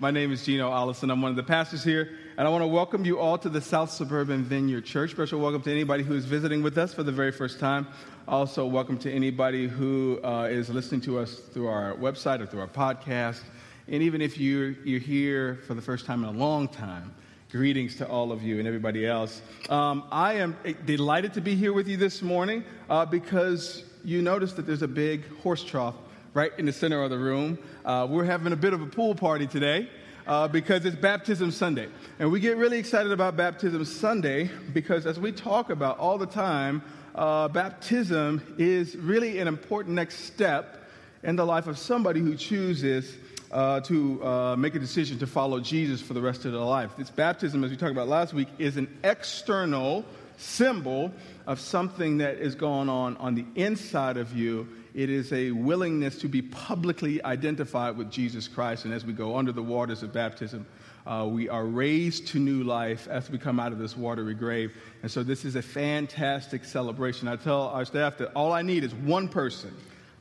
My name is Gino Allison. I'm one of the pastors here, and I want to welcome you all to the South Suburban Vineyard Church. Special welcome to anybody who is visiting with us for the very first time. Also, welcome to anybody who uh, is listening to us through our website or through our podcast. And even if you're, you're here for the first time in a long time, greetings to all of you and everybody else. Um, I am delighted to be here with you this morning uh, because you notice that there's a big horse trough right in the center of the room. Uh, we're having a bit of a pool party today. Uh, because it's Baptism Sunday. And we get really excited about Baptism Sunday because, as we talk about all the time, uh, baptism is really an important next step in the life of somebody who chooses uh, to uh, make a decision to follow Jesus for the rest of their life. This baptism, as we talked about last week, is an external symbol of something that is going on on the inside of you it is a willingness to be publicly identified with Jesus Christ. And as we go under the waters of baptism, uh, we are raised to new life as we come out of this watery grave. And so this is a fantastic celebration. I tell our staff that all I need is one person,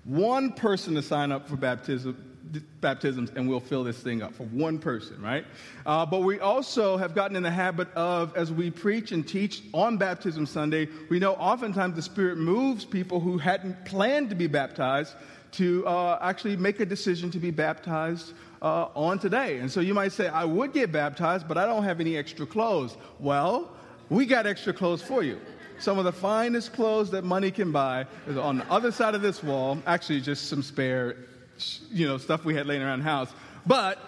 one person to sign up for baptism baptisms and we'll fill this thing up for one person, right? Uh, but we also have gotten in the habit of, as we preach and teach on Baptism Sunday, we know oftentimes the Spirit moves people who hadn't planned to be baptized to uh, actually make a decision to be baptized uh, on today. And so you might say, I would get baptized, but I don't have any extra clothes. Well, we got extra clothes for you. Some of the finest clothes that money can buy is on the other side of this wall. Actually, just some spare you know, stuff we had laying around the house. But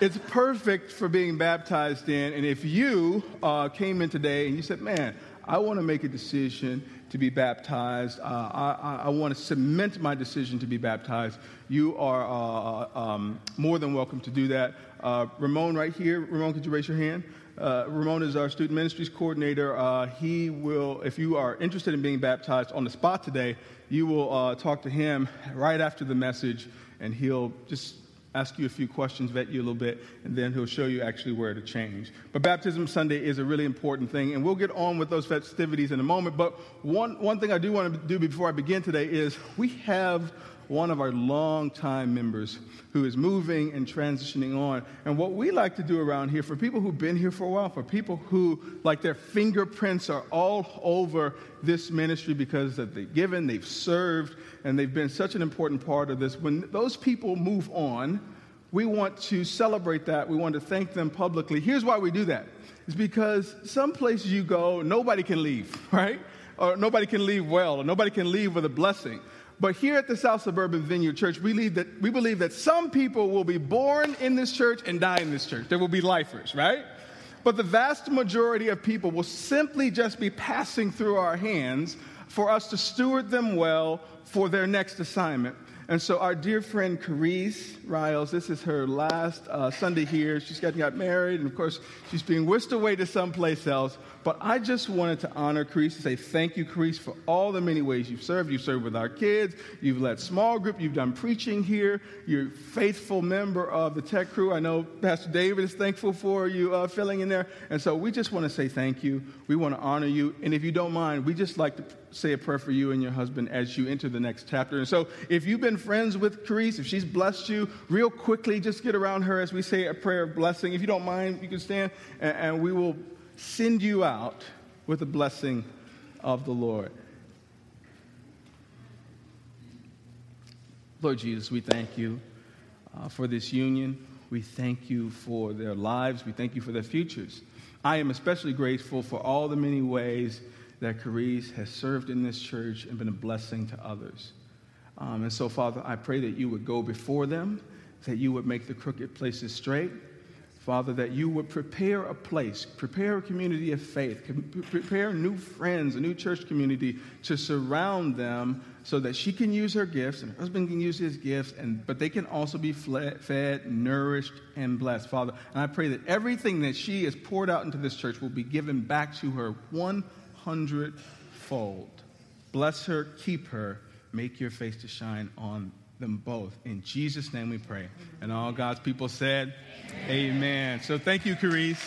it's perfect for being baptized in. And if you uh, came in today and you said, man, I want to make a decision to be baptized, uh, I, I, want to cement my decision to be baptized, you are uh, um, more than welcome to do that. Uh, Ramon, right here. Ramon, could you raise your hand? Uh, Ramon is our student ministries coordinator. Uh, he will, if you are interested in being baptized on the spot today, you will uh, talk to him right after the message, and he'll just ask you a few questions, vet you a little bit, and then he'll show you actually where to change. But Baptism Sunday is a really important thing, and we'll get on with those festivities in a moment. But one, one thing I do want to do before I begin today is we have one of our longtime members who is moving and transitioning on. And what we like to do around here, for people who've been here for a while, for people who, like, their fingerprints are all over this ministry because that they've given, they've served, and they've been such an important part of this, when those people move on, we want to celebrate that. We want to thank them publicly. Here's why we do that. It's because some places you go, nobody can leave, right? Or nobody can leave well, or nobody can leave with a blessing. But here at the South Suburban Vineyard Church, we believe, that, we believe that some people will be born in this church and die in this church. There will be lifers, right? But the vast majority of people will simply just be passing through our hands for us to steward them well for their next assignment. And so, our dear friend Carice Riles, this is her last uh, Sunday here. She's got, got married, and of course, she's being whisked away to someplace else. But I just wanted to honor Carice and say thank you, Carice, for all the many ways you've served. You've served with our kids, you've led small group, you've done preaching here, you're a faithful member of the tech crew. I know Pastor David is thankful for you uh, filling in there. And so, we just want to say thank you. We want to honor you. And if you don't mind, we just like to say a prayer for you and your husband as you enter the next chapter. And so, if you've been friends with Carice, if she's blessed you, real quickly, just get around her as we say a prayer of blessing. If you don't mind, you can stand and, and we will send you out with the blessing of the Lord. Lord Jesus, we thank you uh, for this union. We thank you for their lives. We thank you for their futures. I am especially grateful for all the many ways that Carice has served in this church and been a blessing to others. Um, and so, Father, I pray that you would go before them, that you would make the crooked places straight. Father, that you would prepare a place, prepare a community of faith, prepare new friends, a new church community to surround them so that she can use her gifts and her husband can use his gifts, and, but they can also be fed, nourished, and blessed. Father, and I pray that everything that she has poured out into this church will be given back to her 100 fold. Bless her, keep her, make your face to shine on them both. In Jesus' name we pray. And all God's people said, Amen. Amen. So thank you, Carice.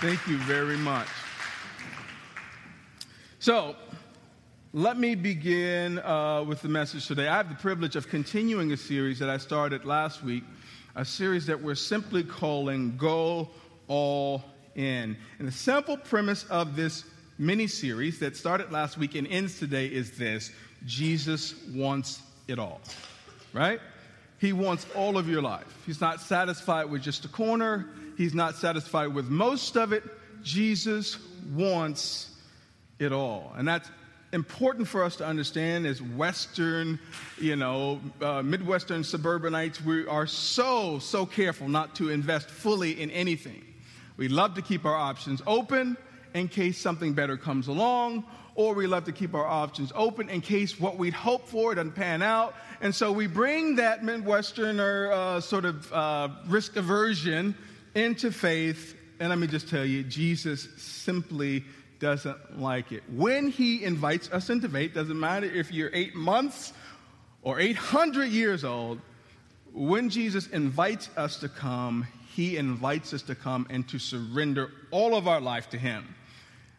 Thank you very much. So, Let me begin uh, with the message today. I have the privilege of continuing a series that I started last week, a series that we're simply calling Go All In. And the simple premise of this mini series that started last week and ends today is this Jesus wants it all, right? He wants all of your life. He's not satisfied with just a corner, He's not satisfied with most of it. Jesus wants it all. And that's important for us to understand as Western, you know, uh, Midwestern suburbanites, we are so, so careful not to invest fully in anything. We love to keep our options open in case something better comes along, or we love to keep our options open in case what we'd hope for doesn't pan out. And so we bring that Midwesterner uh, sort of uh, risk aversion into faith. And let me just tell you, Jesus simply doesn't like it. When he invites us into faith, doesn't matter if you're eight months or 800 years old, when Jesus invites us to come, he invites us to come and to surrender all of our life to him.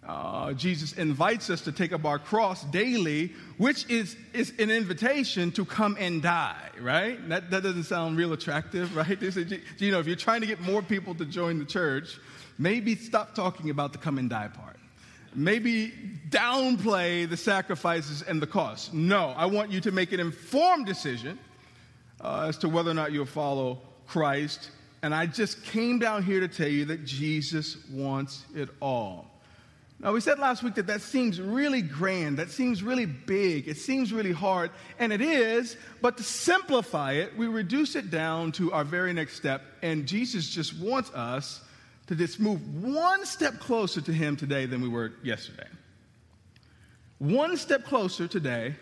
Uh, Jesus invites us to take up our cross daily, which is, is an invitation to come and die, right? That, that doesn't sound real attractive, right? They say, you know, if you're trying to get more people to join the church, maybe stop talking about the come and die part maybe downplay the sacrifices and the costs. No, I want you to make an informed decision uh, as to whether or not you'll follow Christ. And I just came down here to tell you that Jesus wants it all. Now, we said last week that that seems really grand, that seems really big, it seems really hard, and it is, but to simplify it, we reduce it down to our very next step, and Jesus just wants us to just move one step closer to Him today than we were yesterday. One step closer today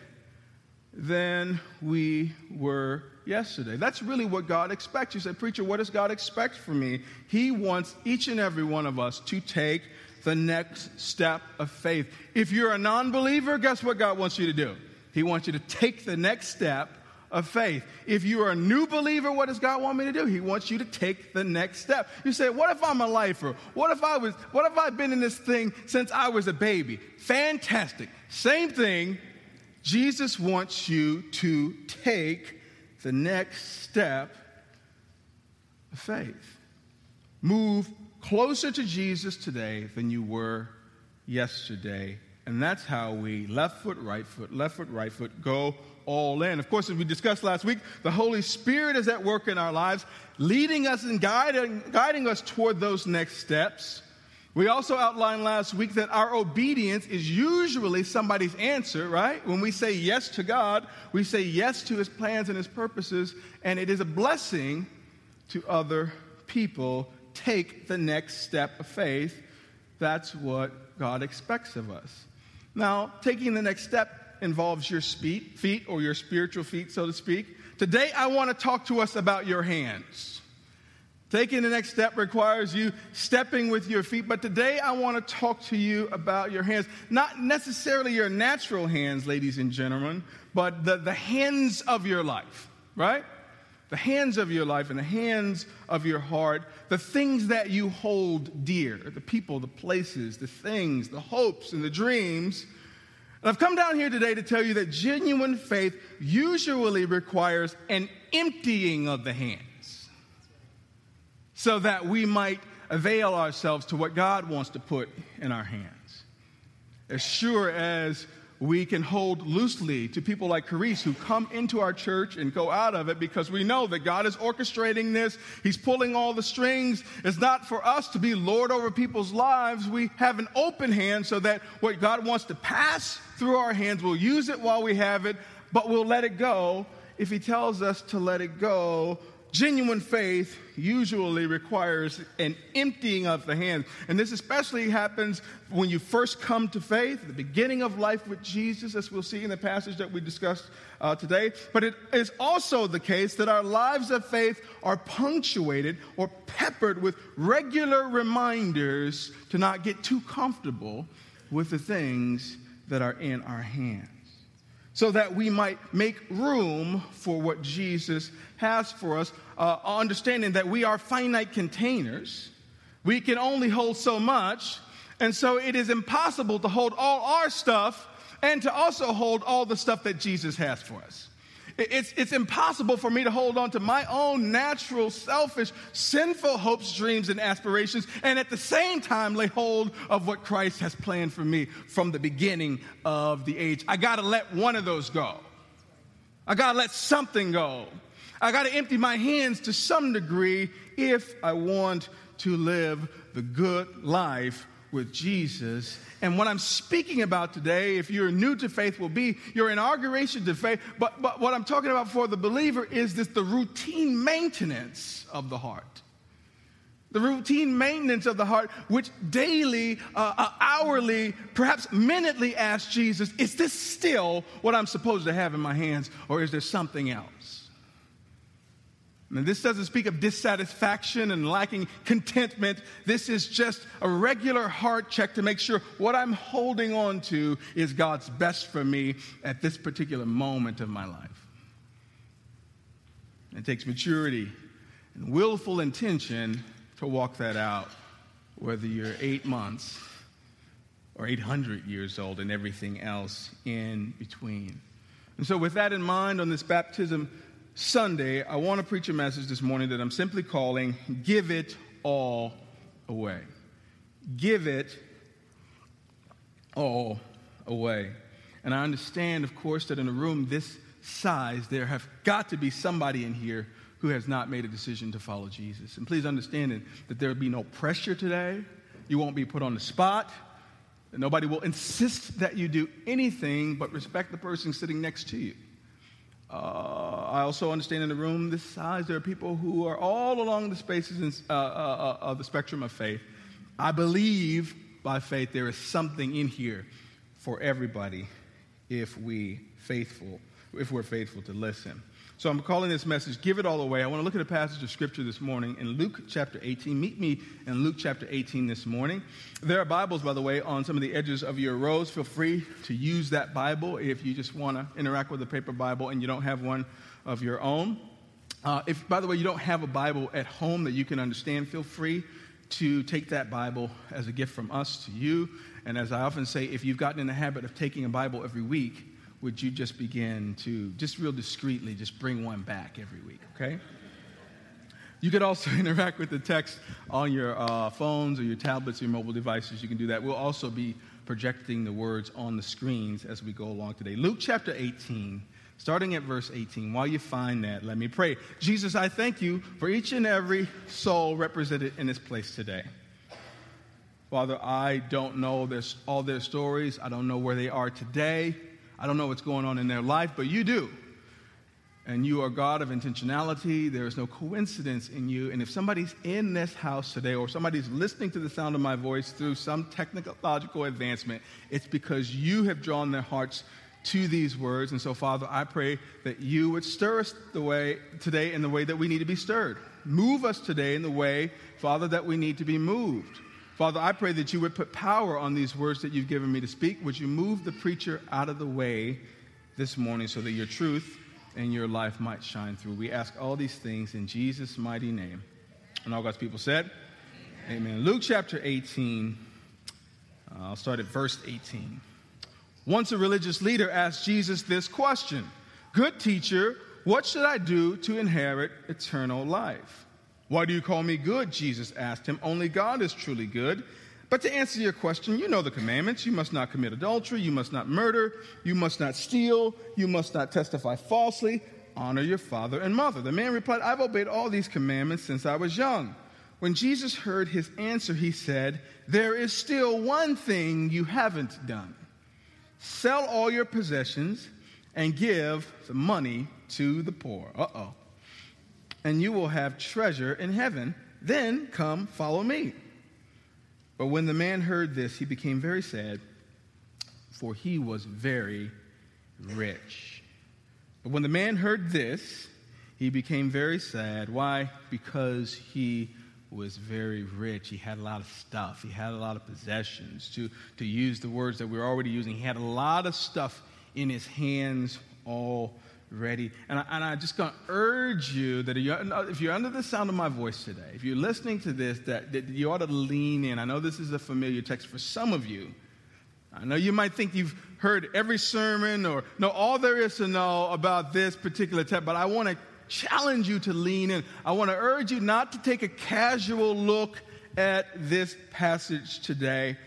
than we were yesterday. That's really what God expects. You say, Preacher, what does God expect from me? He wants each and every one of us to take the next step of faith. If you're a non believer, guess what God wants you to do? He wants you to take the next step of faith. If you are a new believer, what does God want me to do? He wants you to take the next step. You say, What if I'm a lifer? What if I was, what if I've been in this thing since I was a baby? Fantastic. Same thing. Jesus wants you to take the next step of faith. Move closer to Jesus today than you were yesterday. And that's how we left foot, right foot, left foot, right foot, go all in. Of course, as we discussed last week, the Holy Spirit is at work in our lives, leading us and guiding, guiding us toward those next steps. We also outlined last week that our obedience is usually somebody's answer, right? When we say yes to God, we say yes to his plans and his purposes, and it is a blessing to other people. Take the next step of faith. That's what God expects of us. Now, taking the next step involves your feet, feet or your spiritual feet, so to speak. Today, I want to talk to us about your hands. Taking the next step requires you stepping with your feet, but today I want to talk to you about your hands. Not necessarily your natural hands, ladies and gentlemen, but the, the hands of your life, right? The hands of your life and the hands of your heart, the things that you hold dear, the people, the places, the things, the hopes, and the dreams and I've come down here today to tell you that genuine faith usually requires an emptying of the hands so that we might avail ourselves to what God wants to put in our hands. As sure as we can hold loosely to people like Carice who come into our church and go out of it because we know that God is orchestrating this. He's pulling all the strings. It's not for us to be Lord over people's lives. We have an open hand so that what God wants to pass through our hands, we'll use it while we have it, but we'll let it go if He tells us to let it go Genuine faith usually requires an emptying of the hands. And this especially happens when you first come to faith, the beginning of life with Jesus, as we'll see in the passage that we discussed uh, today. But it is also the case that our lives of faith are punctuated or peppered with regular reminders to not get too comfortable with the things that are in our hands so that we might make room for what Jesus has for us, uh, understanding that we are finite containers. We can only hold so much, and so it is impossible to hold all our stuff and to also hold all the stuff that Jesus has for us. It's, it's impossible for me to hold on to my own natural, selfish, sinful hopes, dreams, and aspirations, and at the same time lay hold of what Christ has planned for me from the beginning of the age. I got to let one of those go. I got to let something go. I got to empty my hands to some degree if I want to live the good life with Jesus. And what I'm speaking about today, if you're new to faith, will be your inauguration to faith. But, but what I'm talking about for the believer is this the routine maintenance of the heart. The routine maintenance of the heart, which daily, uh, uh, hourly, perhaps minutely asks Jesus, is this still what I'm supposed to have in my hands, or is there something else? And this doesn't speak of dissatisfaction and lacking contentment. This is just a regular heart check to make sure what I'm holding on to is God's best for me at this particular moment of my life. It takes maturity and willful intention to walk that out, whether you're eight months or 800 years old and everything else in between. And so, with that in mind, on this baptism Sunday, I want to preach a message this morning that I'm simply calling Give It All Away. Give it all away. And I understand, of course, that in a room this size, there have got to be somebody in here who has not made a decision to follow Jesus. And please understand that there will be no pressure today. You won't be put on the spot. Nobody will insist that you do anything but respect the person sitting next to you. Uh, I also understand in the room this size, there are people who are all along the spaces in, uh, uh, uh, of the spectrum of faith. I believe by faith there is something in here for everybody if we faithful, if we're faithful to listen. So I'm calling this message, Give It All Away. I want to look at a passage of scripture this morning in Luke chapter 18. Meet me in Luke chapter 18 this morning. There are Bibles, by the way, on some of the edges of your rows. Feel free to use that Bible if you just want to interact with a paper Bible and you don't have one of your own. Uh, if, by the way, you don't have a Bible at home that you can understand, feel free to take that Bible as a gift from us to you. And as I often say, if you've gotten in the habit of taking a Bible every week, would you just begin to, just real discreetly, just bring one back every week, okay? You could also interact with the text on your uh, phones or your tablets or your mobile devices. You can do that. We'll also be projecting the words on the screens as we go along today. Luke chapter 18, starting at verse 18. While you find that, let me pray. Jesus, I thank you for each and every soul represented in this place today. Father, I don't know all their stories. I don't know where they are today. I don't know what's going on in their life, but you do. And you are God of intentionality. There is no coincidence in you. And if somebody's in this house today or somebody's listening to the sound of my voice through some technological advancement, it's because you have drawn their hearts to these words. And so, Father, I pray that you would stir us the way today in the way that we need to be stirred. Move us today in the way, Father, that we need to be moved. Father, I pray that you would put power on these words that you've given me to speak. Would you move the preacher out of the way this morning so that your truth and your life might shine through? We ask all these things in Jesus' mighty name. And all God's people said, Amen. Amen. Luke chapter 18, uh, I'll start at verse 18. Once a religious leader asked Jesus this question Good teacher, what should I do to inherit eternal life? Why do you call me good? Jesus asked him. Only God is truly good. But to answer your question, you know the commandments. You must not commit adultery. You must not murder. You must not steal. You must not testify falsely. Honor your father and mother. The man replied, I've obeyed all these commandments since I was young. When Jesus heard his answer, he said, There is still one thing you haven't done. Sell all your possessions and give the money to the poor. Uh oh and you will have treasure in heaven. Then come, follow me. But when the man heard this, he became very sad, for he was very rich. But when the man heard this, he became very sad. Why? Because he was very rich. He had a lot of stuff. He had a lot of possessions. To, to use the words that we're already using, he had a lot of stuff in his hands all ready. And I, and I just going to urge you that if you're under the sound of my voice today, if you're listening to this, that, that you ought to lean in. I know this is a familiar text for some of you, I know you might think you've heard every sermon or know all there is to know about this particular text, but I want to challenge you to lean in. I want to urge you not to take a casual look at this passage today.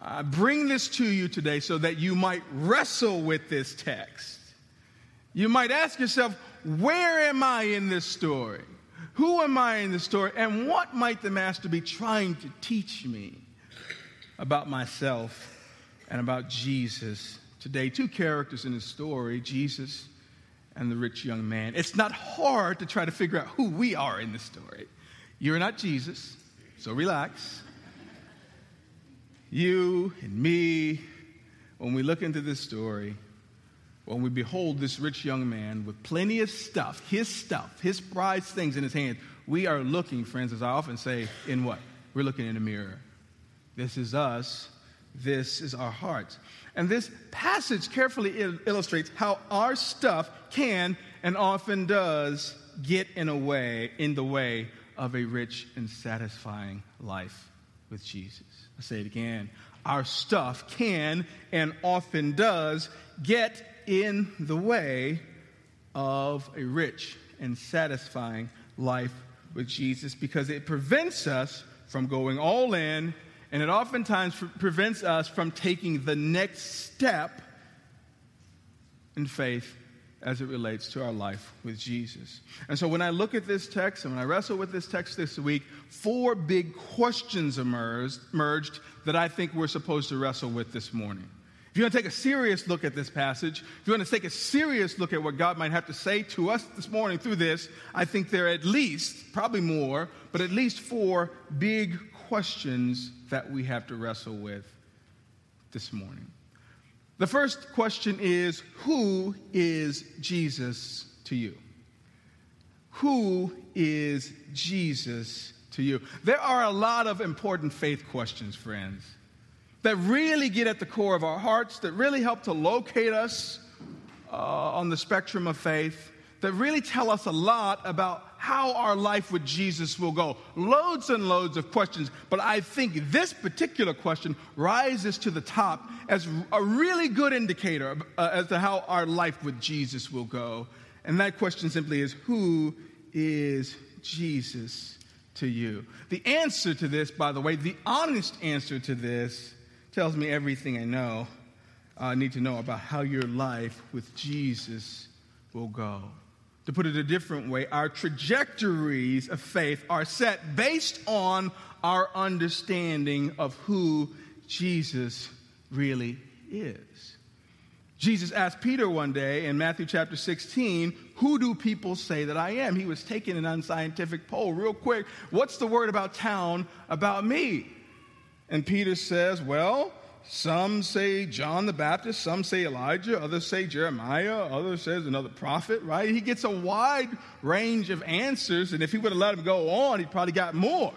I bring this to you today so that you might wrestle with this text. You might ask yourself, where am I in this story? Who am I in this story? And what might the Master be trying to teach me about myself and about Jesus today? Two characters in the story Jesus and the rich young man. It's not hard to try to figure out who we are in this story. You're not Jesus, so relax. You and me, when we look into this story, when we behold this rich young man with plenty of stuff, his stuff, his prized things in his hand, we are looking, friends, as I often say, in what? We're looking in a mirror. This is us. This is our hearts. And this passage carefully il- illustrates how our stuff can and often does get in a way, in the way of a rich and satisfying life with Jesus. I say it again. Our stuff can and often does get in the way of a rich and satisfying life with Jesus because it prevents us from going all in and it oftentimes prevents us from taking the next step in faith as it relates to our life with Jesus. And so when I look at this text and when I wrestle with this text this week, four big questions emerged, emerged that I think we're supposed to wrestle with this morning. If you want to take a serious look at this passage, if you want to take a serious look at what God might have to say to us this morning through this, I think there are at least, probably more, but at least four big questions that we have to wrestle with this morning. The first question is Who is Jesus to you? Who is Jesus to you? There are a lot of important faith questions, friends, that really get at the core of our hearts, that really help to locate us uh, on the spectrum of faith that really tell us a lot about how our life with Jesus will go. Loads and loads of questions, but I think this particular question rises to the top as a really good indicator uh, as to how our life with Jesus will go. And that question simply is Who is Jesus to you? The answer to this, by the way, the honest answer to this tells me everything I know, I need to know about how your life with Jesus will go. To put it a different way, our trajectories of faith are set based on our understanding of who Jesus really is. Jesus asked Peter one day in Matthew chapter 16, Who do people say that I am? He was taking an unscientific poll real quick. What's the word about town about me? And Peter says, Well, some say John the Baptist, some say Elijah, others say Jeremiah, others says another prophet, right? He gets a wide range of answers, and if he would have let him go on, he probably got more.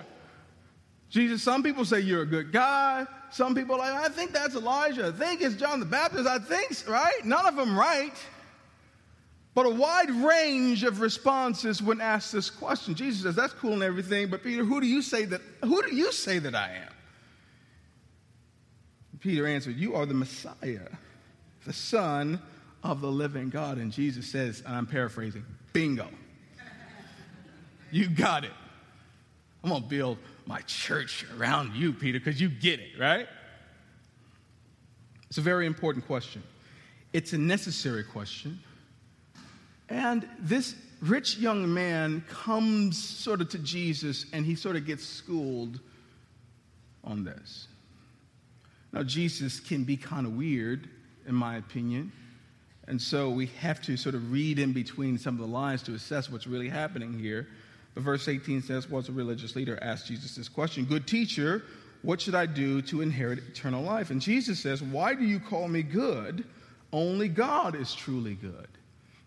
Jesus, some people say you're a good guy. Some people like, I think that's Elijah. I think it's John the Baptist. I think, right? None of them right. But a wide range of responses when asked this question. Jesus says, that's cool and everything, but Peter, who do you say that, who do you say that I am? Peter answered, You are the Messiah, the Son of the living God. And Jesus says, and I'm paraphrasing, bingo. You got it. I'm going to build my church around you, Peter, because you get it, right? It's a very important question. It's a necessary question. And this rich young man comes sort of to Jesus and he sort of gets schooled on this. Now, Jesus can be kind of weird, in my opinion. And so we have to sort of read in between some of the lines to assess what's really happening here. But verse 18 says, Was a religious leader asked Jesus this question Good teacher, what should I do to inherit eternal life? And Jesus says, Why do you call me good? Only God is truly good.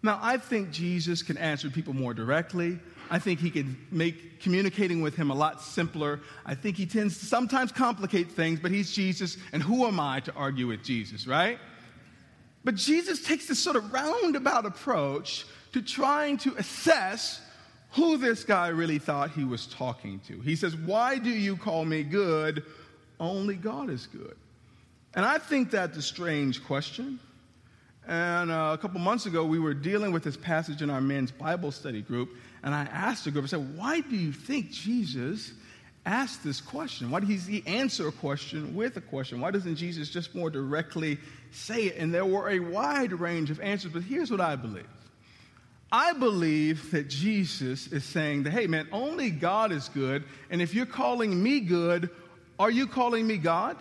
Now, I think Jesus can answer people more directly. I think he could make communicating with him a lot simpler. I think he tends to sometimes complicate things, but he's Jesus, and who am I to argue with Jesus, right? But Jesus takes this sort of roundabout approach to trying to assess who this guy really thought he was talking to. He says, Why do you call me good? Only God is good. And I think that's a strange question. And uh, a couple months ago, we were dealing with this passage in our men's Bible study group. And I asked the group, I said, Why do you think Jesus asked this question? Why did he answer a question with a question? Why doesn't Jesus just more directly say it? And there were a wide range of answers, but here's what I believe. I believe that Jesus is saying that, hey, man, only God is good. And if you're calling me good, are you calling me God?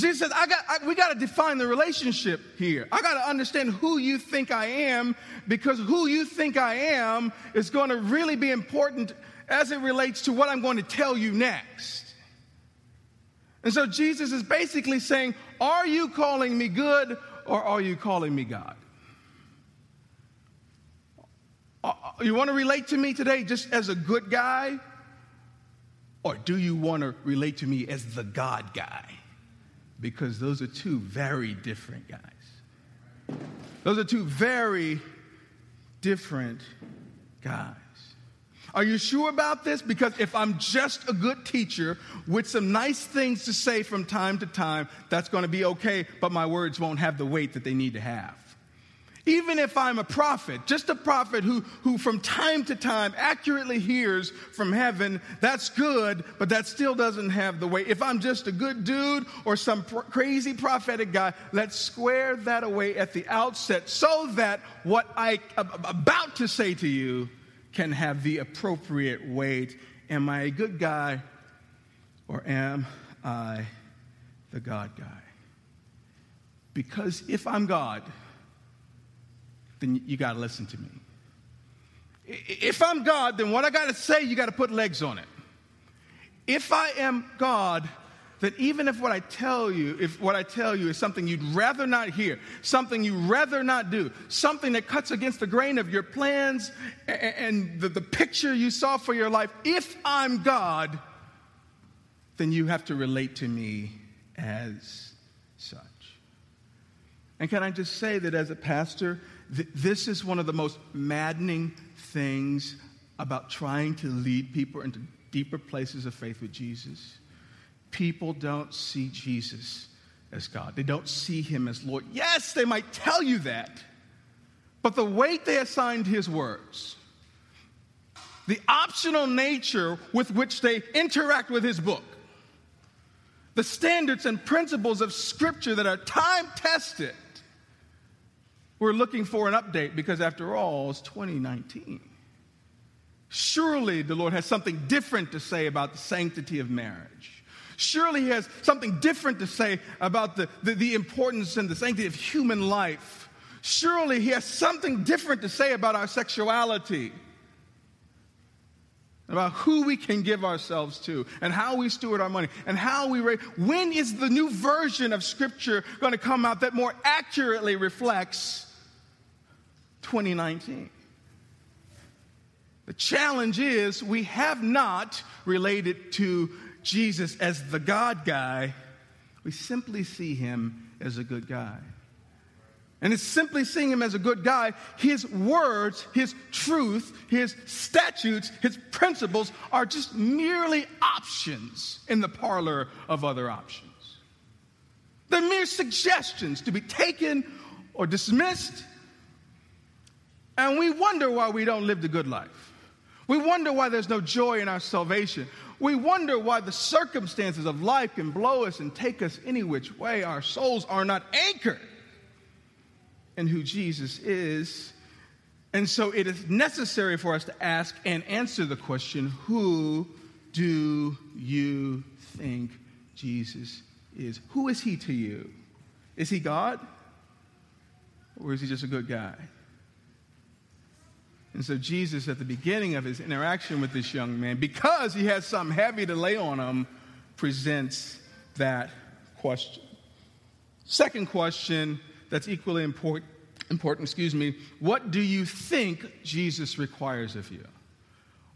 Jesus says, I got, I, we got to define the relationship here. I got to understand who you think I am because who you think I am is going to really be important as it relates to what I'm going to tell you next. And so Jesus is basically saying, Are you calling me good or are you calling me God? Uh, you want to relate to me today just as a good guy? Or do you want to relate to me as the God guy? Because those are two very different guys. Those are two very different guys. Are you sure about this? Because if I'm just a good teacher with some nice things to say from time to time, that's going to be okay, but my words won't have the weight that they need to have. Even if I'm a prophet, just a prophet who, who from time to time accurately hears from heaven, that's good, but that still doesn't have the weight. If I'm just a good dude or some pr- crazy prophetic guy, let's square that away at the outset so that what I am about to say to you can have the appropriate weight. Am I a good guy or am I the God guy? Because if I'm God, then you got to listen to me. If I'm God, then what I got to say, you got to put legs on it. If I am God, that even if what I tell you, if what I tell you is something you'd rather not hear, something you'd rather not do, something that cuts against the grain of your plans and the, the picture you saw for your life, if I'm God, then you have to relate to me as such. And can I just say that as a pastor, th- this is one of the most maddening things about trying to lead people into deeper places of faith with Jesus people don't see Jesus as God. They don't see him as Lord. Yes, they might tell you that, but the weight they assign to his words, the optional nature with which they interact with his book, the standards and principles of Scripture that are time tested. We're looking for an update because, after all, it's 2019. Surely the Lord has something different to say about the sanctity of marriage. Surely he has something different to say about the, the, the, importance and the sanctity of human life. Surely he has something different to say about our sexuality, about who we can give ourselves to, and how we steward our money, and how we raise. When is the new version of Scripture going to come out that more accurately reflects 2019? The challenge is we have not related to Jesus as the God guy, we simply see him as a good guy. And it's simply seeing him as a good guy. His words, his truth, his statutes, his principles are just merely options in the parlor of other options. They're mere suggestions to be taken or dismissed. And we wonder why we don't live the good life. We wonder why there's no joy in our salvation. We wonder why the circumstances of life can blow us and take us any which way. Our souls are not anchored in who Jesus is. And so it is necessary for us to ask and answer the question who do you think Jesus is? Who is he to you? Is he God? Or is he just a good guy? And so Jesus, at the beginning of his interaction with this young man, because he has something heavy to lay on him, presents that question. Second question that's equally important, important, excuse me, what do you think Jesus requires of you?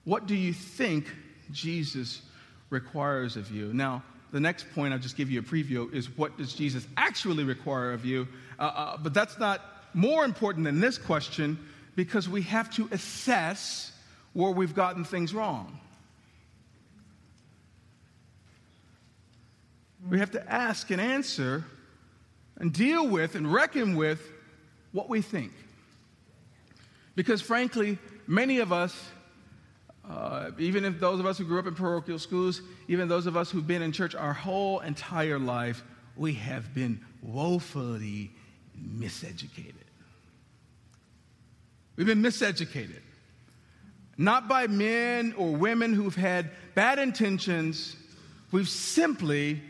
What do you think Jesus requires of you? Now, the next point I'll just give you a preview is what does Jesus actually require of you? Uh, uh, but that's not more important than this question because we have to assess where we've gotten things wrong. We have to ask and answer and deal with and reckon with what we think. Because frankly, many of us, uh, even if those of us who grew up in parochial schools, even those of us who've been in church our whole entire life, we have been woefully miseducated. We've been miseducated. Not by men or women who've had bad intentions. We've simply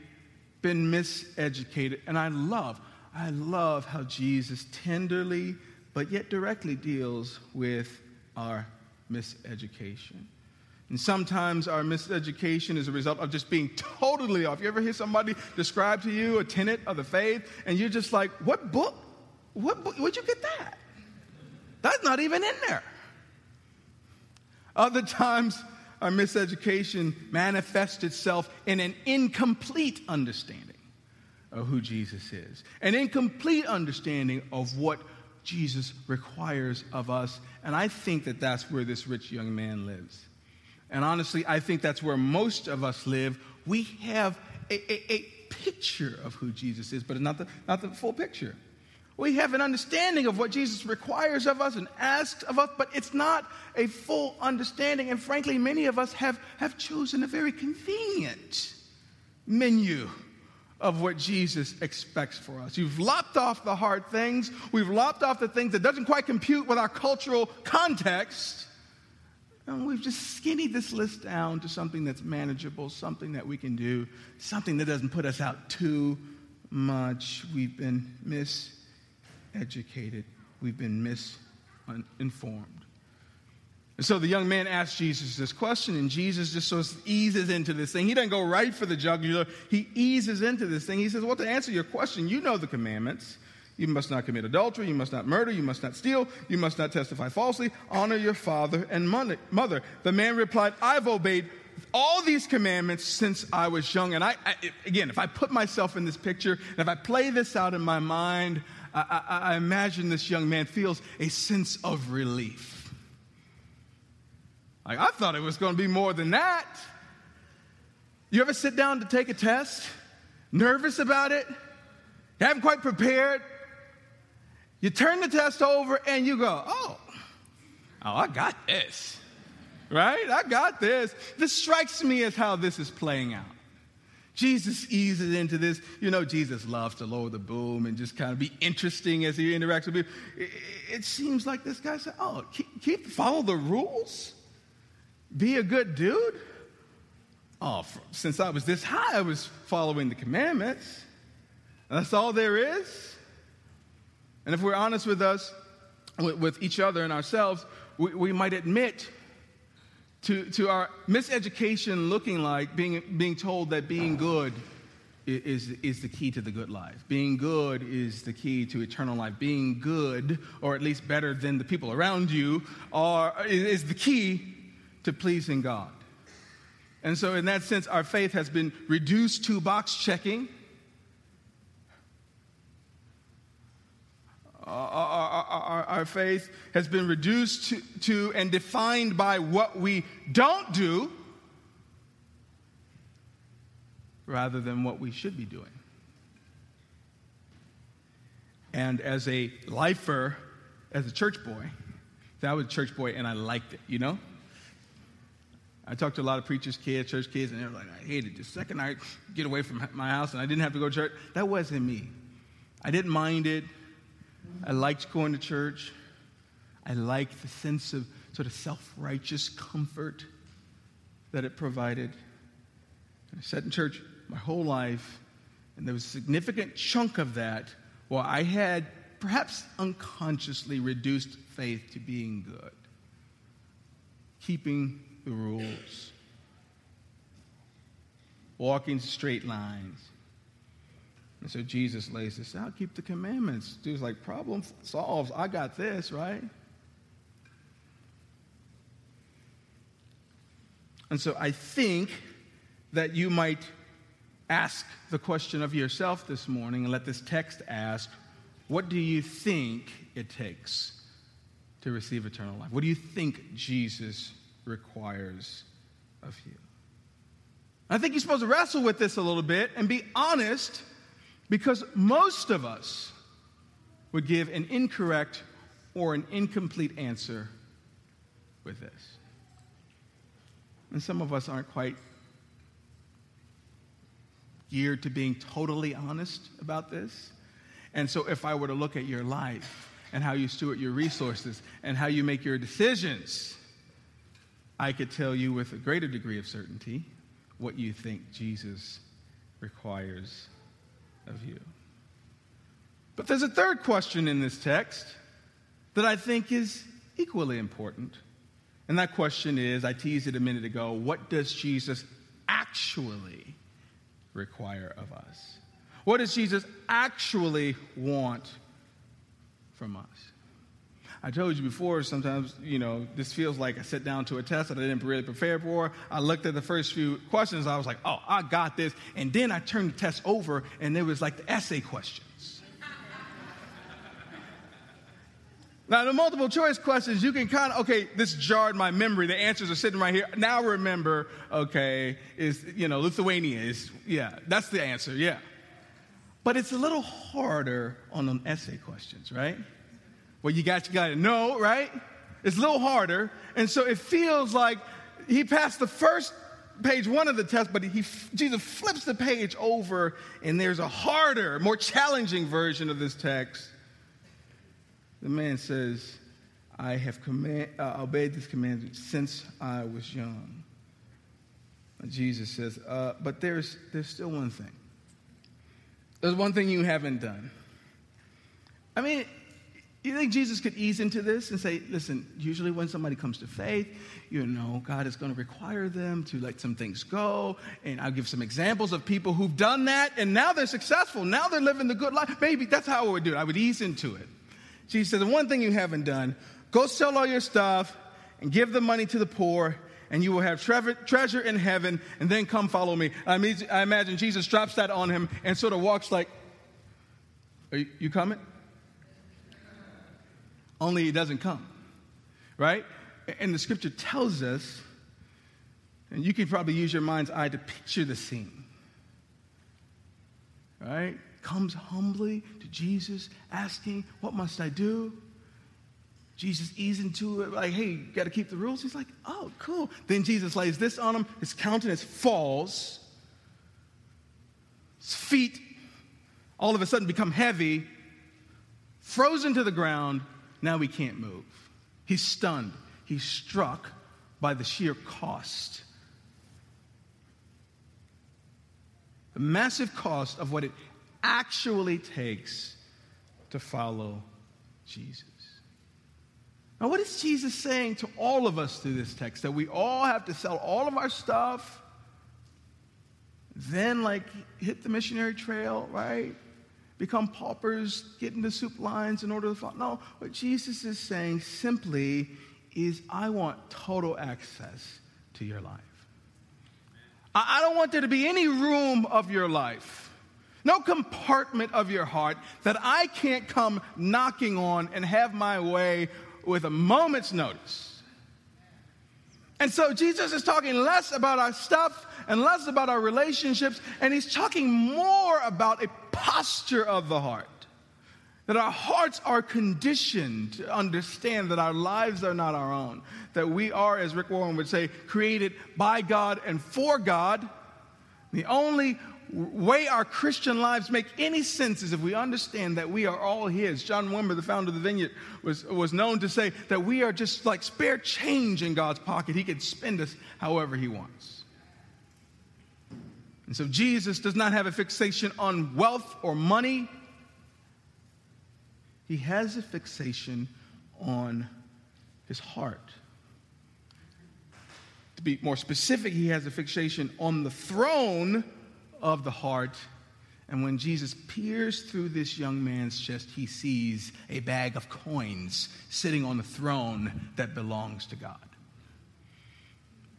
been miseducated. And I love, I love how Jesus tenderly but yet directly deals with our miseducation. And sometimes our miseducation is a result of just being totally off. You ever hear somebody describe to you a tenet of the faith, and you're just like, what book? What book? Where'd you get that? That's not even in there. Other times, our miseducation manifests itself in an incomplete understanding of who Jesus is, an incomplete understanding of what Jesus requires of us. And I think that that's where this rich young man lives. And honestly, I think that's where most of us live. We have a, a, a picture of who Jesus is, but not the, not the full picture. We have an understanding of what Jesus requires of us and asks of us, but it's not a full understanding. And frankly, many of us have, have chosen a very convenient menu of what Jesus expects for us. You've lopped off the hard things. We've lopped off the things that doesn't quite compute with our cultural context. And we've just skinnied this list down to something that's manageable, something that we can do, something that doesn't put us out too much. We've been miseducated. We've been misinformed. And so the young man asks Jesus this question, and Jesus just sort of eases into this thing. He doesn't go right for the jugular, he eases into this thing. He says, Well, to answer your question, you know the commandments. You must not commit adultery, you must not murder, you must not steal, you must not testify falsely, honor your father and mother. The man replied, I've obeyed all these commandments since I was young. And I, I again, if I put myself in this picture, and if I play this out in my mind, I, I, I imagine this young man feels a sense of relief. Like, I thought it was going to be more than that. You ever sit down to take a test, nervous about it, you haven't quite prepared? You turn the test over and you go, oh, oh, I got this, right? I got this. This strikes me as how this is playing out. Jesus eases into this. You know, Jesus loves to lower the boom and just kind of be interesting as he interacts with people. It, it seems like this guy said, oh, keep, keep follow the rules? Be a good dude? Oh, since I was this high, I was following the commandments. That's all there is. And if we're honest with us, with, with each other and ourselves, we, we might admit to, to our miseducation looking like being, being told that being good is, is the key to the good life. Being good is the key to eternal life. Being good, or at least better than the people around you, are, is the key to pleasing God. And so, in that sense, our faith has been reduced to box checking. Our, our, faith has been reduced to, to and defined by what we don't do rather than what we should be doing. And as a lifer, as a church boy, I was a church boy and I liked it, you know? I talked to a lot of preachers' kids, church kids, and they're like, I hated the second I get away from my house and I didn't have to go to church. That wasn't me. I didn't mind it. I liked going to church. I liked the sense of sort of self righteous comfort that it provided. I sat in church my whole life, and there was a significant chunk of that where I had perhaps unconsciously reduced faith to being good, keeping the rules, walking straight lines. And so Jesus lays this out keep the commandments. Dude's like, problem solved. I got this, right? And so I think that you might ask the question of yourself this morning and let this text ask what do you think it takes to receive eternal life? What do you think Jesus requires of you. I think you're supposed to wrestle with this a little bit and be honest because most of us would give an incorrect or an incomplete answer with this. And some of us aren't quite geared to being totally honest about this. And so, if I were to look at your life and how you steward your resources and how you make your decisions, I could tell you with a greater degree of certainty what you think Jesus requires of you. But there's a third question in this text that I think is equally important. And that question is I teased it a minute ago what does Jesus actually require of us? What does Jesus actually want from us? I told you before, sometimes, you know, this feels like I sit down to a test that I didn't really prepare for. I looked at the first few questions, I was like, oh, I got this. And then I turned the test over, and it was like the essay questions. now, the multiple choice questions, you can kind of, okay, this jarred my memory. The answers are sitting right here. Now remember, okay, is, you know, Lithuania is, yeah, that's the answer, yeah. But it's a little harder on the essay questions, right? Well, you got, you got to know, right? It's a little harder. And so it feels like he passed the first page one of the test, but he, Jesus flips the page over, and there's a harder, more challenging version of this text. The man says, I have command, uh, obeyed this commandment since I was young. And Jesus says, uh, but there's, there's still one thing. There's one thing you haven't done. I mean, you think Jesus could ease into this and say, listen, usually when somebody comes to faith, you know, God is going to require them to let some things go. And I'll give some examples of people who've done that and now they're successful. Now they're living the good life. Maybe that's how I would do it. I would ease into it. Jesus said, the one thing you haven't done, go sell all your stuff and give the money to the poor and you will have tre- treasure in heaven and then come follow me. I, mean, I imagine Jesus drops that on him and sort of walks like, are you, you coming? Only he doesn't come, right? And the scripture tells us, and you can probably use your mind's eye to picture the scene, right? Comes humbly to Jesus, asking, What must I do? Jesus easing into it, like, hey, you got to keep the rules. He's like, oh, cool. Then Jesus lays this on him. His countenance falls. His feet all of a sudden become heavy, frozen to the ground, now he can't move. He's stunned. He's struck by the sheer cost. The massive cost of what it actually takes to follow Jesus. Now, what is Jesus saying to all of us through this text? That we all have to sell all of our stuff, then, like, hit the missionary trail, right? Become paupers, get into soup lines in order to follow. No, what Jesus is saying simply is, I want total access to your life. I don't want there to be any room of your life, no compartment of your heart that I can't come knocking on and have my way with a moment's notice. And so Jesus is talking less about our stuff and less about our relationships, and he's talking more about a posture of the heart. That our hearts are conditioned to understand that our lives are not our own. That we are, as Rick Warren would say, created by God and for God. The only way our Christian lives make any sense is if we understand that we are all His. John Wimber, the founder of the Vineyard, was, was known to say that we are just like spare change in God's pocket. He can spend us however He wants. And so Jesus does not have a fixation on wealth or money. He has a fixation on his heart. To be more specific, he has a fixation on the throne of the heart. And when Jesus peers through this young man's chest, he sees a bag of coins sitting on the throne that belongs to God.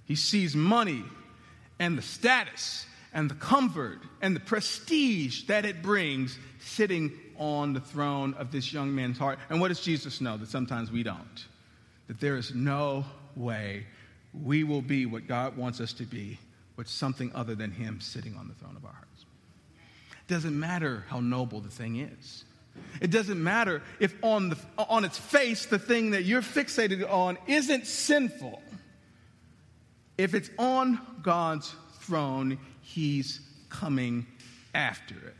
He sees money and the status and the comfort and the prestige that it brings sitting on the throne of this young man's heart. And what does Jesus know that sometimes we don't? That there is no way we will be what God wants us to be with something other than Him sitting on the throne of our hearts. It doesn't matter how noble the thing is. It doesn't matter if on, the, on its face the thing that you're fixated on isn't sinful. If it's on God's throne, He's coming after it.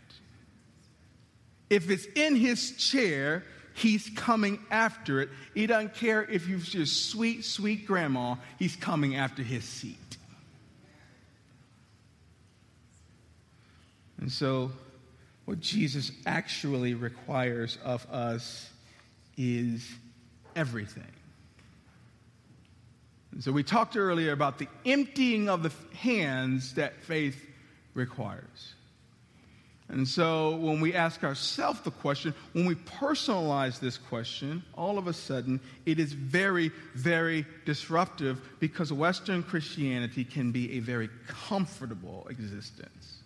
If it's in His chair, He's coming after it. He doesn't care if you're just sweet, sweet grandma, He's coming after His seat. And so, what Jesus actually requires of us is everything. And so we talked earlier about the emptying of the hands that faith requires. And so when we ask ourselves the question, when we personalize this question, all of a sudden it is very, very disruptive because Western Christianity can be a very comfortable existence.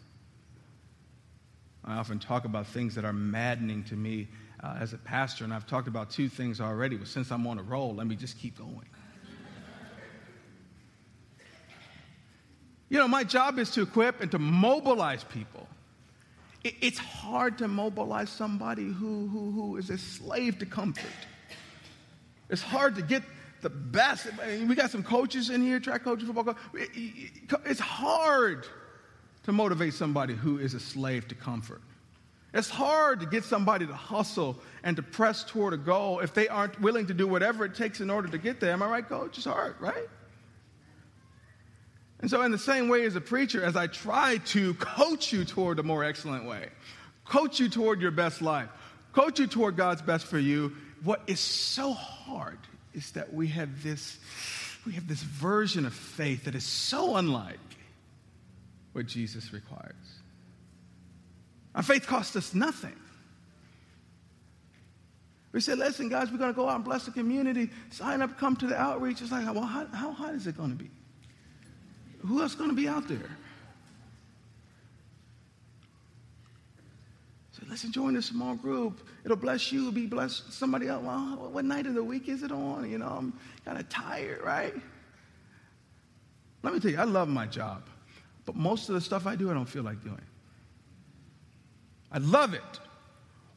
I often talk about things that are maddening to me uh, as a pastor, and I've talked about two things already. But since I'm on a roll, let me just keep going. you know, my job is to equip and to mobilize people. It, it's hard to mobilize somebody who, who, who is a slave to comfort. It's hard to get the best. We got some coaches in here, track coaches, football coaches. It's hard to motivate somebody who is a slave to comfort. It's hard to get somebody to hustle and to press toward a goal if they aren't willing to do whatever it takes in order to get there. Am I right, coach? It's hard, right? And so, in the same way as a preacher, as I try to coach you toward a more excellent way, coach you toward your best life, coach you toward God's best for you, what is so hard is that we have this, we have this version of faith that is so unlike what Jesus requires. Our faith costs us nothing. We said, listen, guys, we're going to go out and bless the community. Sign up, come to the outreach. It's like, well, how, how hot is it going to be? Who else going to be out there? So listen, join a small group. It'll bless you, be blessed somebody else. Well, what night of the week is it on? You know, I'm kind of tired, right? Let me tell you, I love my job. But most of the stuff I do, I don't feel like doing. I love it.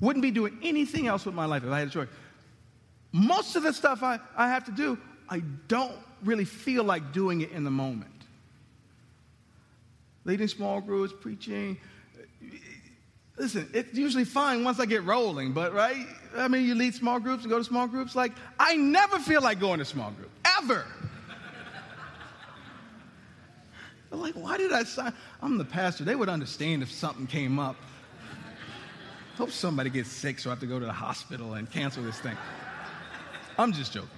Wouldn't be doing anything else with my life if I had a choice. Most of the stuff I, I have to do, I don't really feel like doing it in the moment. Leading small groups, preaching. Listen, it's usually fine once I get rolling, but right? I mean, you lead small groups and go to small groups. Like, I never feel like going to small group, ever. I'm like, why did I sign? I'm the pastor. They would understand if something came up. Hope somebody gets sick so I have to go to the hospital and cancel this thing. I'm just joking.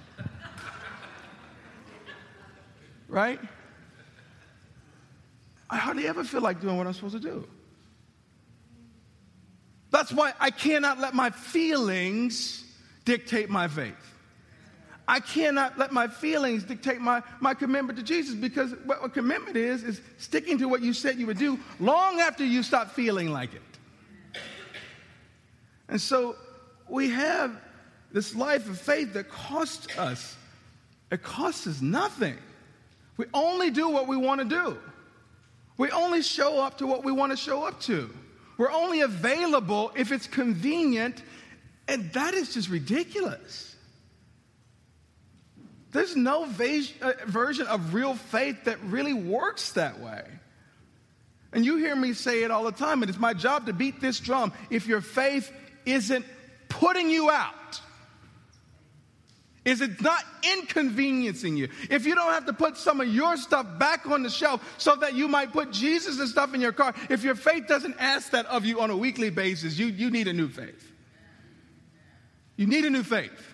Right? I hardly ever feel like doing what I'm supposed to do. That's why I cannot let my feelings dictate my faith. I cannot let my feelings dictate my, my commitment to Jesus because what a commitment is, is sticking to what you said you would do long after you stop feeling like it. And so we have this life of faith that costs us, it costs us nothing. We only do what we want to do. We only show up to what we want to show up to. We're only available if it's convenient, and that is just ridiculous. There's no uh, version of real faith that really works that way. And you hear me say it all the time, and it's my job to beat this drum. If your faith isn't putting you out, is it not inconveniencing you? If you don't have to put some of your stuff back on the shelf so that you might put Jesus' and stuff in your car, if your faith doesn't ask that of you on a weekly basis, you, you need a new faith. You need a new faith.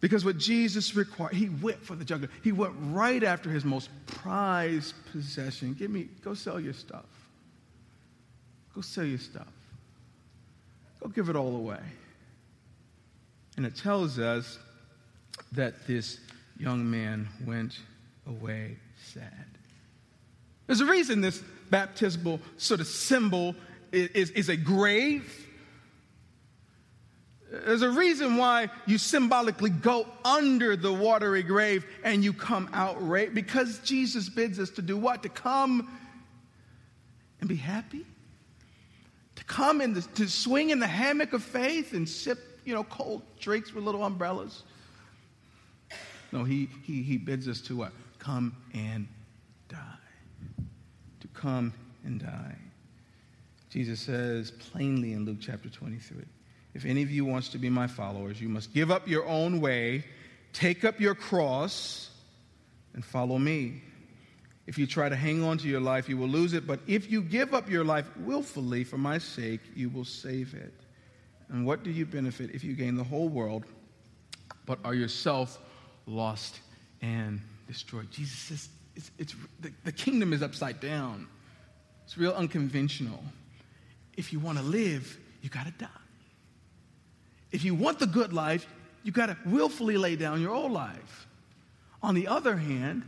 Because what Jesus required, he went for the jugular. He went right after his most prized possession. Give me, go sell your stuff. Go sell your stuff. Go give it all away. And it tells us that this young man went away sad. There's a reason this baptismal sort of symbol is, is, is a grave There's a reason why you symbolically go under the watery grave and you come out right because Jesus bids us to do what? To come and be happy? To come and to swing in the hammock of faith and sip, you know, cold drinks with little umbrellas? No, he, he, he bids us to what? Come and die. To come and die. Jesus says plainly in Luke chapter 23 if any of you wants to be my followers, you must give up your own way, take up your cross, and follow me. If you try to hang on to your life, you will lose it. But if you give up your life willfully for my sake, you will save it. And what do you benefit if you gain the whole world, but are yourself lost and destroyed? Jesus says it's, it's the, the kingdom is upside down. It's real unconventional. If you want to live, you got to die. If you want the good life, you got to willfully lay down your old life. On the other hand,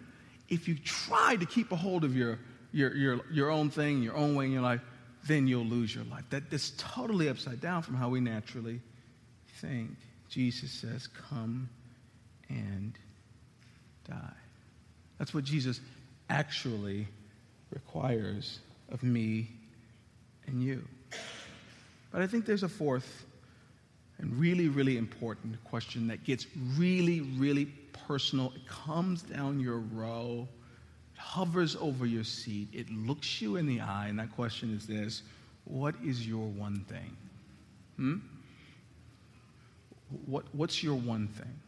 if you try to keep a hold of your, your, your, your own thing, your own way in your life, then you'll lose your life. That, that's totally upside down from how we naturally think. Jesus says, Come and die. That's what Jesus actually requires of me and you. But I think there's a fourth and really, really important question that gets really, really personal. It comes down your row, it hovers over your seat, it looks you in the eye, and that question is this What is your one thing? Hmm? What, what's your one thing?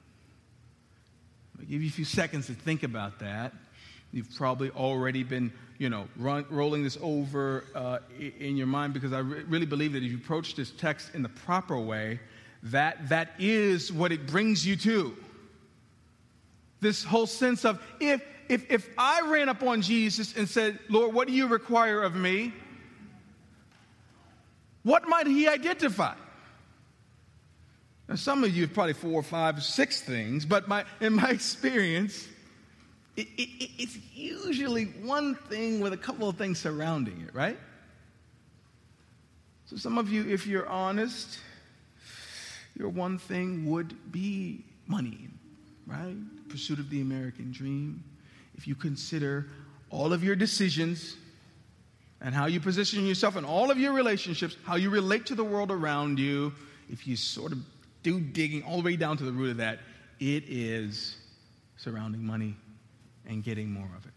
I'll give you a few seconds to think about that. You've probably already been, you know, run, rolling this over uh, in your mind because I re- really believe that if you approach this text in the proper way, that that is what it brings you to. This whole sense of if if if I ran up on Jesus and said, "Lord, what do you require of me?" What might he identify? Now, some of you have probably four, five, six things, but my, in my experience, it, it, it's usually one thing with a couple of things surrounding it, right? So, some of you, if you're honest, your one thing would be money, right? Pursuit of the American dream. If you consider all of your decisions and how you position yourself in all of your relationships, how you relate to the world around you, if you sort of do digging all the way down to the root of that, it is surrounding money and getting more of it.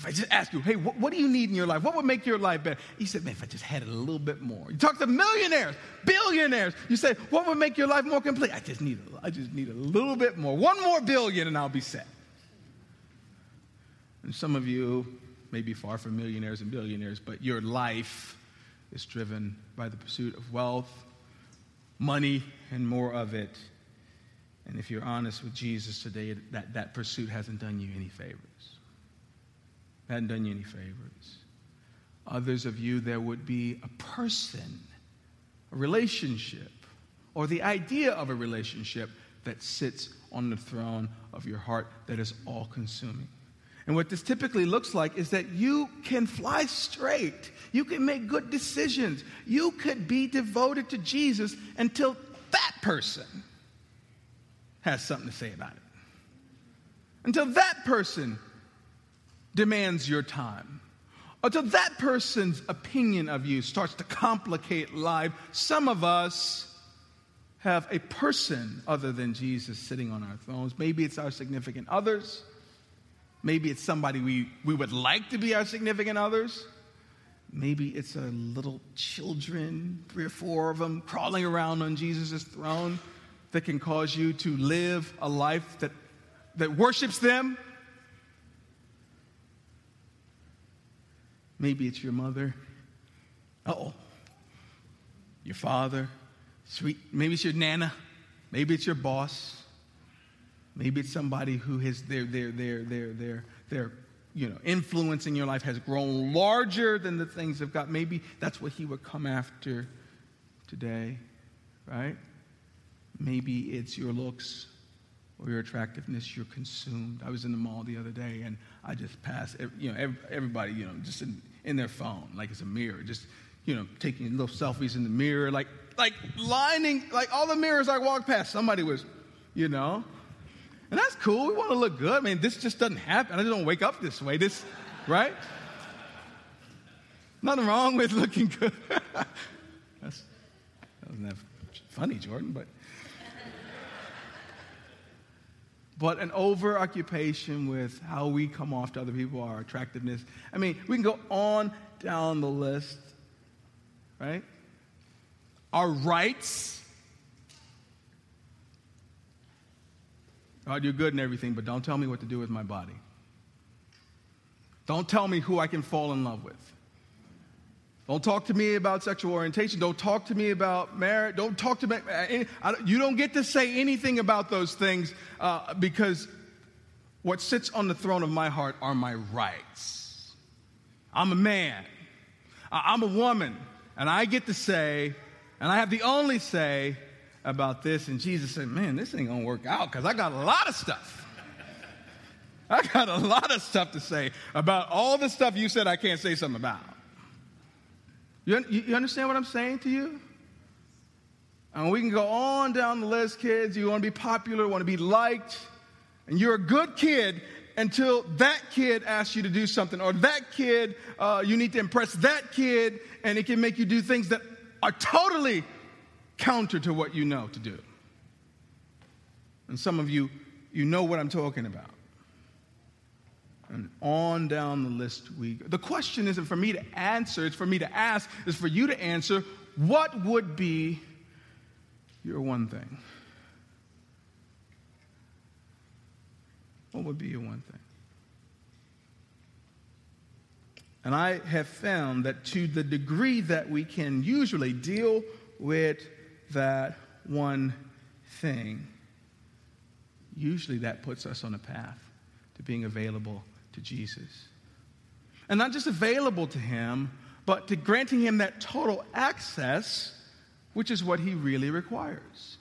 If I just ask you, hey, what, what, do you need in your life? What would make your life better? You said, man, if I just had it a little bit more. You talk to millionaires, billionaires. You say, what would make your life more complete? I just need, a, I just need a little bit more. One more billion and I'll be set. And some of you may be far from millionaires and billionaires, but your life is driven by the pursuit of wealth, money, and more of it. And if you're honest with Jesus today, that, that pursuit hasn't done you any favors hadn't done you any favors. Others of you, there would be a person, a relationship, or the idea of a relationship that sits on the throne of your heart that is all consuming. And what this typically looks like is that you can fly straight. You can make good decisions. You could be devoted to Jesus until that person has something to say about it. Until that person demands your time. Until that person's opinion of you starts to complicate life, some of us have a person other than Jesus sitting on our thrones. Maybe it's our significant others. Maybe it's somebody we, we would like to be our significant others. Maybe it's a little children, three or four of them, crawling around on Jesus' throne that can cause you to live a life that, that worships them Maybe it's your mother. oh. Your father. Sweet. Maybe it's your nana. Maybe it's your boss. Maybe it's somebody who has their, their, their, their, their, their, you know, influence in your life has grown larger than the things of God. Maybe that's what he would come after today, right? Maybe it's your looks or your attractiveness. You're consumed. I was in the mall the other day and I just passed, you know, everybody, you know, just in, in their phone, like it's a mirror, just you know, taking little selfies in the mirror, like, like lining, like all the mirrors I walked past, somebody was, you know. And that's cool. We want to look good. I mean, this just doesn't happen. I just don't wake up this way. This, right? Nothing wrong with looking good. that's, that wasn't that funny, Jordan, but. But an over occupation with how we come off to other people, our attractiveness. I mean, we can go on down the list, right? Our rights. God, you're good and everything, but don't tell me what to do with my body. Don't tell me who I can fall in love with. Don't talk to me about sexual orientation. Don't talk to me about marriage. Don't talk to me. You don't get to say anything about those things uh, because what sits on the throne of my heart are my rights. I'm a man. I'm a woman. And I get to say, and I have the only say about this. And Jesus said, Man, this ain't to work out because I got a lot of stuff. I got a lot of stuff to say about all the stuff you said I can't say something about. You, you understand what I'm saying to you? And we can go on down the list, kids. You want to be popular, want to be liked, and you're a good kid until that kid asks you to do something, or that kid, uh, you need to impress that kid, and it can make you do things that are totally counter to what you know to do. And some of you, you know what I'm talking about. And on down the list we go. The question isn't for me to answer, it's for me to ask, it's for you to answer what would be your one thing? What would be your one thing? And I have found that to the degree that we can usually deal with that one thing, usually that puts us on a path to being available to Jesus. And not just available to him, but to granting him that total access, which is what he really requires.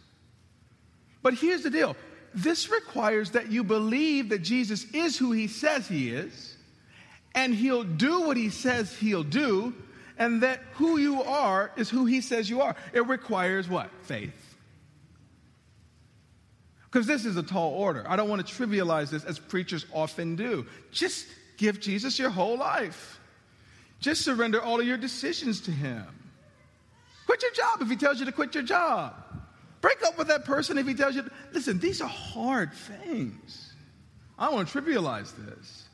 But here's the deal this requires that you believe that Jesus is who he says he is, and he'll do what he says he'll do, and that who you are is who he says you are. It requires what? Faith. Because this is a tall order. I don't want to trivialize this as preachers often do. Just give Jesus your whole life. Just surrender all of your decisions to Him. Quit your job if He tells you to quit your job. Break up with that person if He tells you. To, listen, these are hard things. I don't want to trivialize this.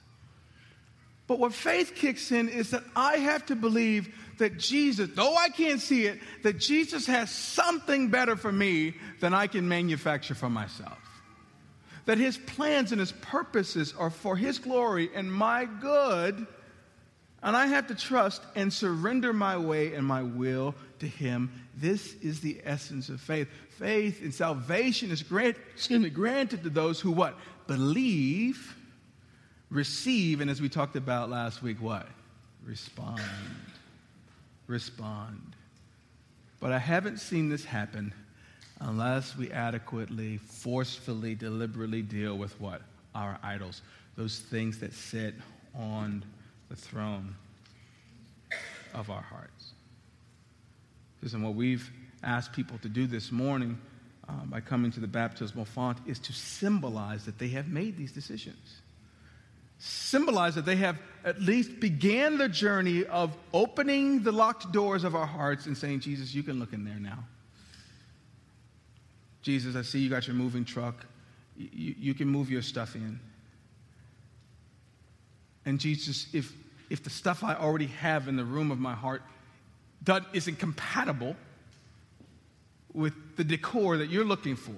But what faith kicks in is that I have to believe that Jesus, though I can't see it, that Jesus has something better for me than I can manufacture for myself. That his plans and his purposes are for his glory and my good. And I have to trust and surrender my way and my will to him. This is the essence of faith. Faith and salvation is grant, me, granted to those who what? Believe, receive, and as we talked about last week, what? Respond respond. But I haven't seen this happen unless we adequately, forcefully, deliberately deal with what? Our idols, those things that sit on the throne of our hearts. Listen, what we've asked people to do this morning uh, by coming to the baptismal font is to symbolize that they have made these decisions symbolize that they have at least began the journey of opening the locked doors of our hearts and saying, Jesus, you can look in there now. Jesus, I see you got your moving truck. You, you can move your stuff in. And Jesus, if, if the stuff I already have in the room of my heart that isn't compatible with the decor that you're looking for,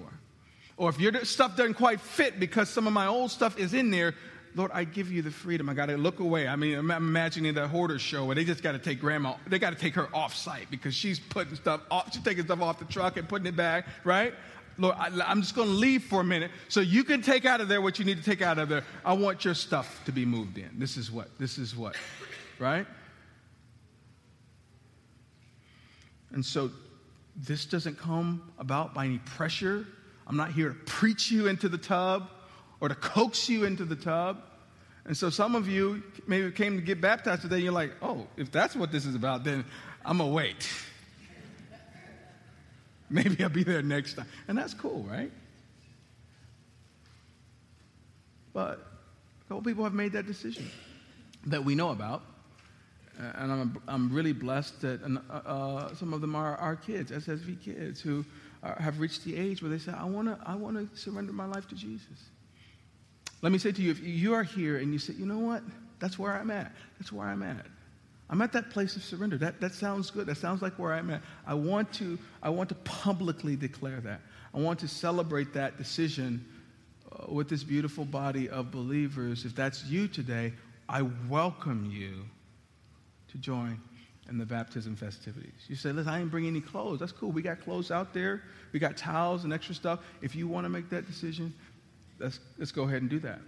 or if your stuff doesn't quite fit because some of my old stuff is in there, Lord, I give you the freedom. I got to look away. I mean, I'm imagining the hoarder show where they just got to take grandma, they got to take her off site because she's putting stuff off, she's taking stuff off the truck and putting it back, right? Lord, I, am just going to leave for a minute so you can take out of there what you need to take out of there. I want your stuff to be moved in. This is what, this is what, right? And so this doesn't come about by any pressure. I'm not here to preach you into the tub or to coax you into the tub. And so some of you maybe came to get baptized today, and you're like, oh, if that's what this is about, then I'm going to wait. Maybe I'll be there next time. And that's cool, right? But a couple people have made that decision that we know about. And I'm, I'm really blessed that uh, uh, some of them are our kids, SSV kids, who are, have reached the age where they say, I want to I wanna surrender my life to Jesus. Let me say to you, if you are here and you say, you know what? That's where I'm at. That's where I'm at. I'm at that place of surrender. That, that sounds good. That sounds like where I'm at. I want, to, I want to publicly declare that. I want to celebrate that decision uh, with this beautiful body of believers. If that's you today, I welcome you to join in the baptism festivities. You say, listen, I ain't bringing any clothes. That's cool. We got clothes out there. We got towels and extra stuff. If you want to make that decision, let's, let's go ahead and do that.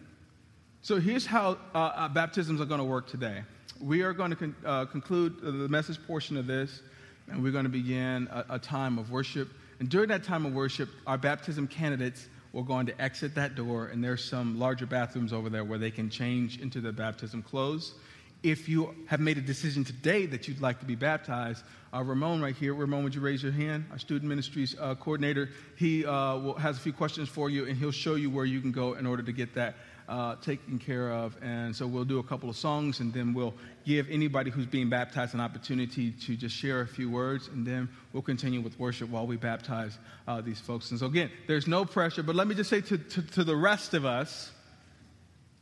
So here's how uh, uh, baptisms are going to work today. We are going to con- uh, conclude the message portion of this, and we're going to begin a, a time of worship. And during that time of worship, our baptism candidates will go on to exit that door, and there's some larger bathrooms over there where they can change into the baptism clothes. If you have made a decision today that you'd like to be baptized, uh, Ramon right here, Ramon, would you raise your hand? Our student ministries uh, coordinator. He uh, will, has a few questions for you, and he'll show you where you can go in order to get that uh, taken care of. And so we'll do a couple of songs, and then we'll give anybody who's being baptized an opportunity to just share a few words, and then we'll continue with worship while we baptize uh, these folks. And so, again, there's no pressure, but let me just say to, to, to the rest of us,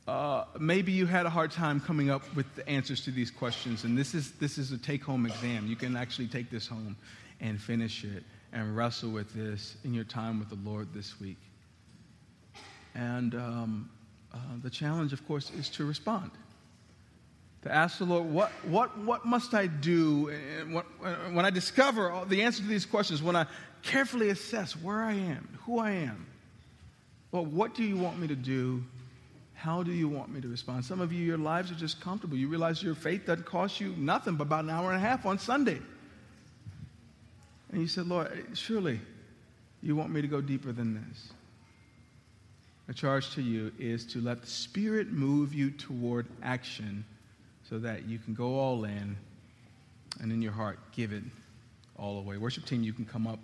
uh, maybe you had a hard time coming up with the answers to these questions, and this is, this is a take home exam. You can actually take this home and finish it and wrestle with this in your time with the Lord this week. And um, uh, the challenge, of course, is to respond. To ask the Lord, what, what, what must I do? And what, when I discover the answer to these questions, when I carefully assess where I am, who I am, well, what do you want me to do how do you want me to respond? Some of you, your lives are just comfortable. You realize your faith doesn't cost you nothing but about an hour and a half on Sunday. And you said, Lord, surely you want me to go deeper than this. The charge to you is to let the Spirit move you toward action so that you can go all in and in your heart give it all away. Worship team, you can come up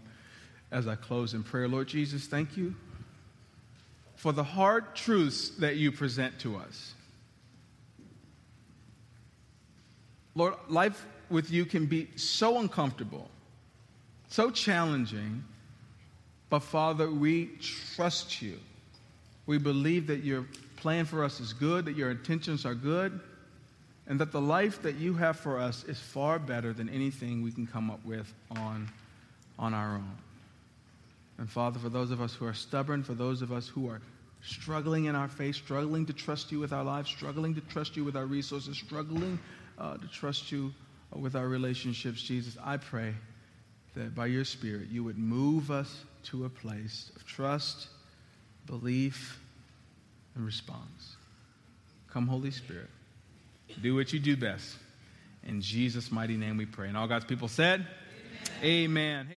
as I close in prayer. Lord Jesus, thank you for the hard truths that you present to us. Lord, life with you can be so uncomfortable, so challenging, but Father, we trust you. We believe that your plan for us is good, that your intentions are good, and that the life that you have for us is far better than anything we can come up with on, on our own. And Father, for those of us who are stubborn, for those of us who are struggling in our faith, struggling to trust you with our lives, struggling to trust you with our resources, struggling uh, to trust you uh, with our relationships, Jesus, I pray that by your Spirit you would move us to a place of trust, belief, and response. Come, Holy Spirit. Do what you do best. In Jesus' mighty name we pray. And all God's people said, Amen. Amen.